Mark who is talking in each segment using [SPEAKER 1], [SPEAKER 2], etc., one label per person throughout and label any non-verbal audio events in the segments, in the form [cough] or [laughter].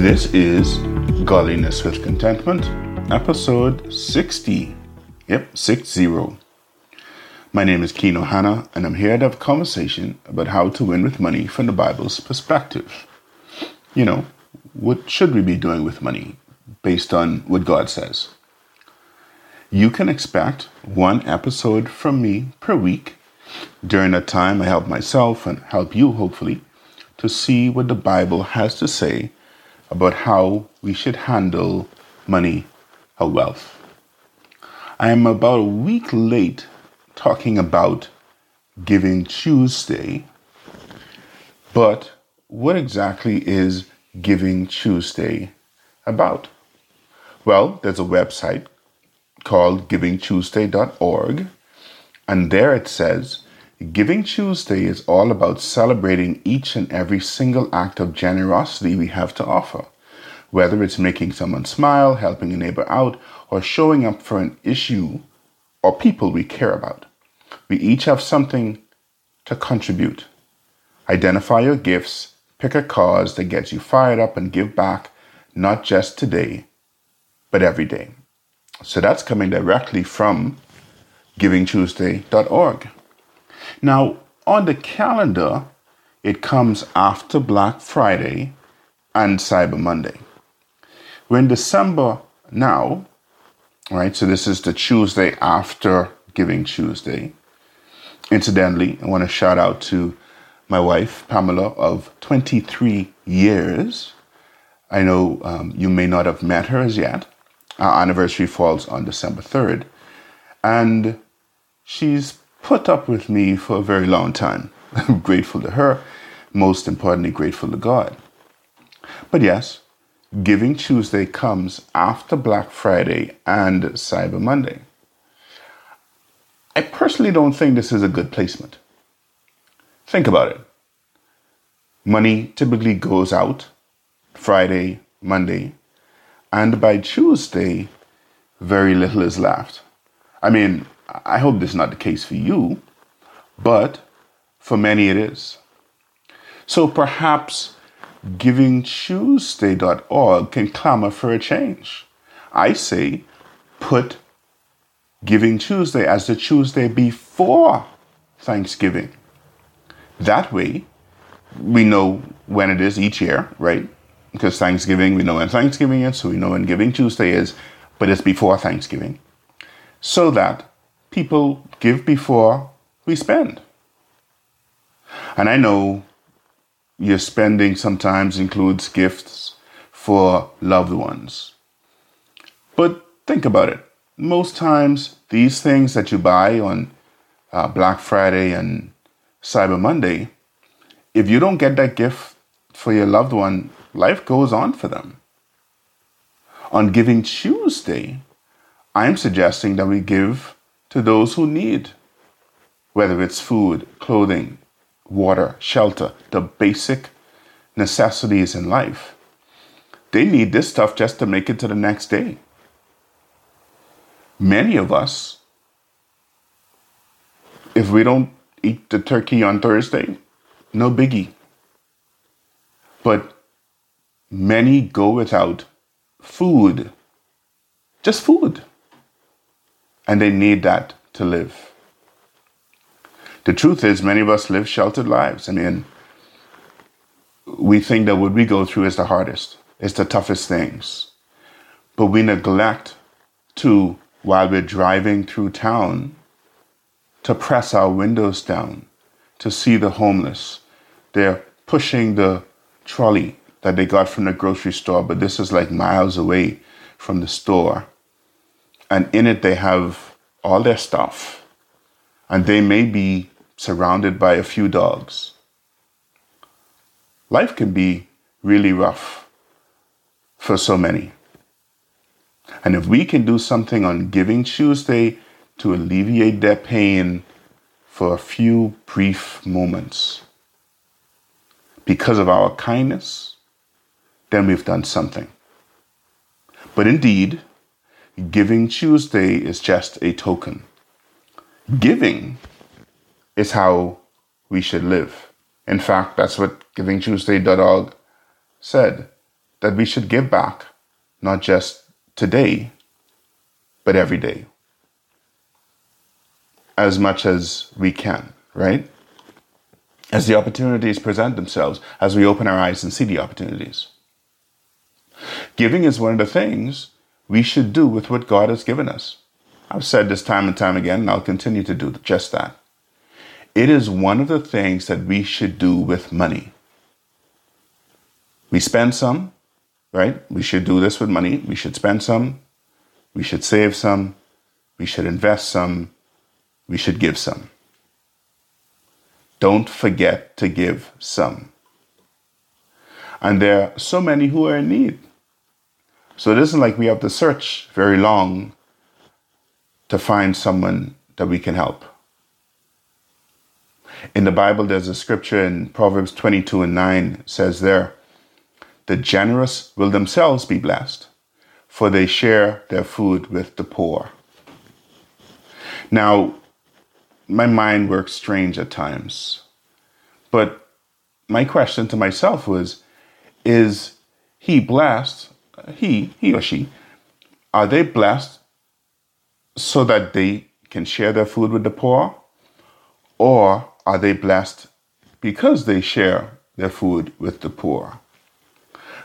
[SPEAKER 1] This is Godliness with Contentment, episode 60. Yep, 60. My name is Keno Hanna, and I'm here to have a conversation about how to win with money from the Bible's perspective. You know, what should we be doing with money based on what God says? You can expect one episode from me per week. During that time, I help myself and help you, hopefully, to see what the Bible has to say about how we should handle money or wealth. I am about a week late talking about Giving Tuesday, but what exactly is Giving Tuesday about? Well, there's a website called givingtuesday.org, and there it says Giving Tuesday is all about celebrating each and every single act of generosity we have to offer, whether it's making someone smile, helping a neighbor out, or showing up for an issue or people we care about. We each have something to contribute. Identify your gifts, pick a cause that gets you fired up, and give back, not just today, but every day. So that's coming directly from givingtuesday.org. Now, on the calendar, it comes after Black Friday and Cyber Monday. We're in December now, right? So this is the Tuesday after Giving Tuesday. Incidentally, I want to shout out to my wife, Pamela, of 23 years. I know um, you may not have met her as yet. Our anniversary falls on December 3rd. And she's put up with me for a very long time. [laughs] I'm grateful to her, most importantly, grateful to God. But yes, Giving Tuesday comes after Black Friday and Cyber Monday. I personally don't think this is a good placement. Think about it. Money typically goes out Friday, Monday, and by Tuesday, very little is left. I mean, I hope this is not the case for you, but for many it is. So perhaps givingtuesday.org can clamor for a change. I say put Giving Tuesday as the Tuesday before Thanksgiving. That way, we know when it is each year, right? Because Thanksgiving, we know when Thanksgiving is, so we know when Giving Tuesday is, but it's before Thanksgiving. So that people give before we spend. And I know your spending sometimes includes gifts for loved ones. But think about it. Most times, these things that you buy on uh, Black Friday and Cyber Monday, if you don't get that gift for your loved one, life goes on for them. On Giving Tuesday, I'm suggesting that we give to those who need, whether it's food, clothing, water, shelter, the basic necessities in life. They need this stuff just to make it to the next day. Many of us, if we don't eat the turkey on Thursday, no biggie. But many go without food, just food and they need that to live. The truth is, many of us live sheltered lives. I mean, we think that what we go through is the hardest, it's the toughest things. But we neglect to, while we're driving through town, to press our windows down to see the homeless. They're pushing the trolley that they got from the grocery store, but this is like miles away from the store and in it they have all their stuff, and they may be surrounded by a few dogs. Life can be really rough for so many. And if we can do something on Giving Tuesday to alleviate their pain for a few brief moments because of our kindness, then we've done something. But indeed, Giving Tuesday is just a token. Giving is how we should live. In fact, that's what GivingTuesday.org said. that we should give back, not just today, but every day. As much as we can, right? As the opportunities present themselves, as we open our eyes and see the opportunities. Giving is one of the things we should do with what God has given us. I've said this time and time again, and I'll continue to do just that. It is one of the things that we should do with money. We spend some, right? We should do this with money. We should spend some. We should save some. We should invest some. We should give some. Don't forget to give some. And there are so many who are in need. So it isn't like we have to search very long to find someone that we can help. In the Bible, there's a scripture in Proverbs 22 and 9 says there, the generous will themselves be blessed, for they share their food with the poor. Now, my mind works strange at times, but my question to myself was Is he blessed? He, he or she, are they blessed so that they can share their food with the poor? Or are they blessed because they share their food with the poor?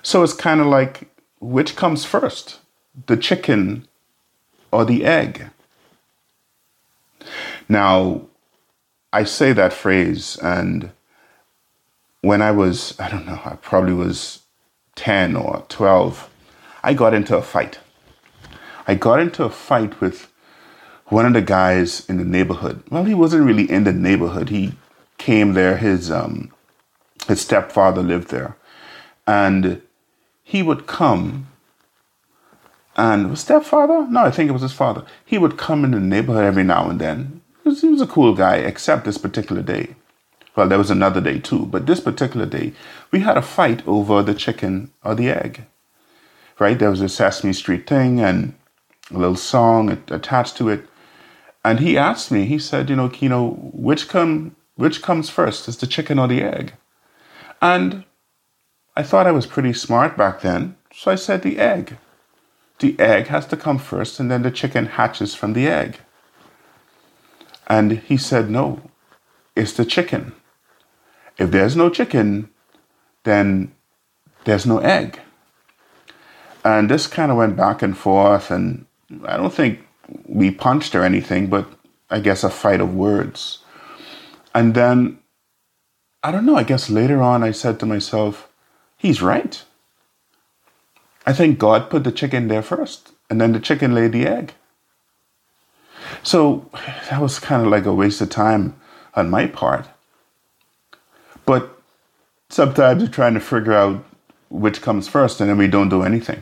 [SPEAKER 1] So it's kind of like which comes first, the chicken or the egg? Now, I say that phrase, and when I was, I don't know, I probably was 10 or 12, I got into a fight. I got into a fight with one of the guys in the neighborhood. Well, he wasn't really in the neighborhood. He came there. His um, his stepfather lived there, and he would come and was stepfather? No, I think it was his father. He would come in the neighborhood every now and then. He was, he was, a cool guy, except this particular day. Well, there was another day too, but this particular day, we had a fight over the chicken or the egg. Right? There was a Sesame Street thing and a little song attached to it. And he asked me, he said, you know, Kino, which come which comes first? Is the chicken or the egg? And I thought I was pretty smart back then, so I said the egg. The egg has to come first, and then the chicken hatches from the egg. And he said, No, it's the chicken. If there's no chicken, then there's no egg. And this kind of went back and forth, and I don't think we punched or anything, but I guess a fight of words. And then, I don't know, I guess later on I said to myself, He's right. I think God put the chicken there first, and then the chicken laid the egg. So that was kind of like a waste of time on my part. But sometimes you're trying to figure out which comes first, and then we don't do anything.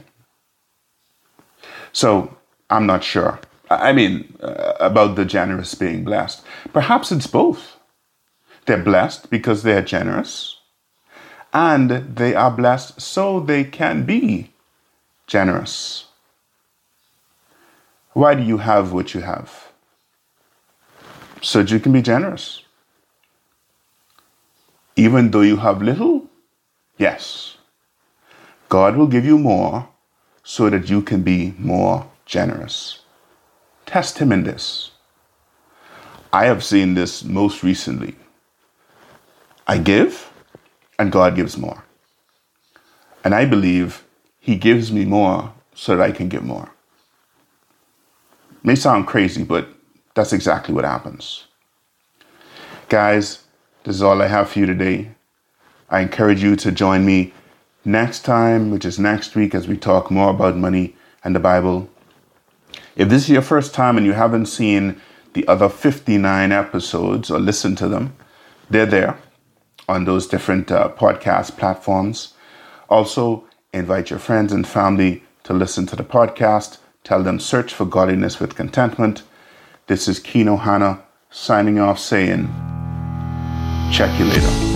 [SPEAKER 1] So I'm not sure. I mean, uh, about the generous being blessed. Perhaps it's both. They're blessed because they're generous, and they are blessed so they can be generous. Why do you have what you have? So you can be generous. Even though you have little, yes, God will give you more so that you can be more generous. Test Him in this. I have seen this most recently. I give, and God gives more. And I believe He gives me more so that I can give more. May sound crazy, but that's exactly what happens. Guys, this is all I have for you today. I encourage you to join me next time, which is next week, as we talk more about money and the Bible. If this is your first time and you haven't seen the other 59 episodes or listened to them, they're there on those different uh, podcast platforms. Also, invite your friends and family to listen to the podcast. Tell them search for godliness with contentment. This is Kino Hana signing off saying, check you later.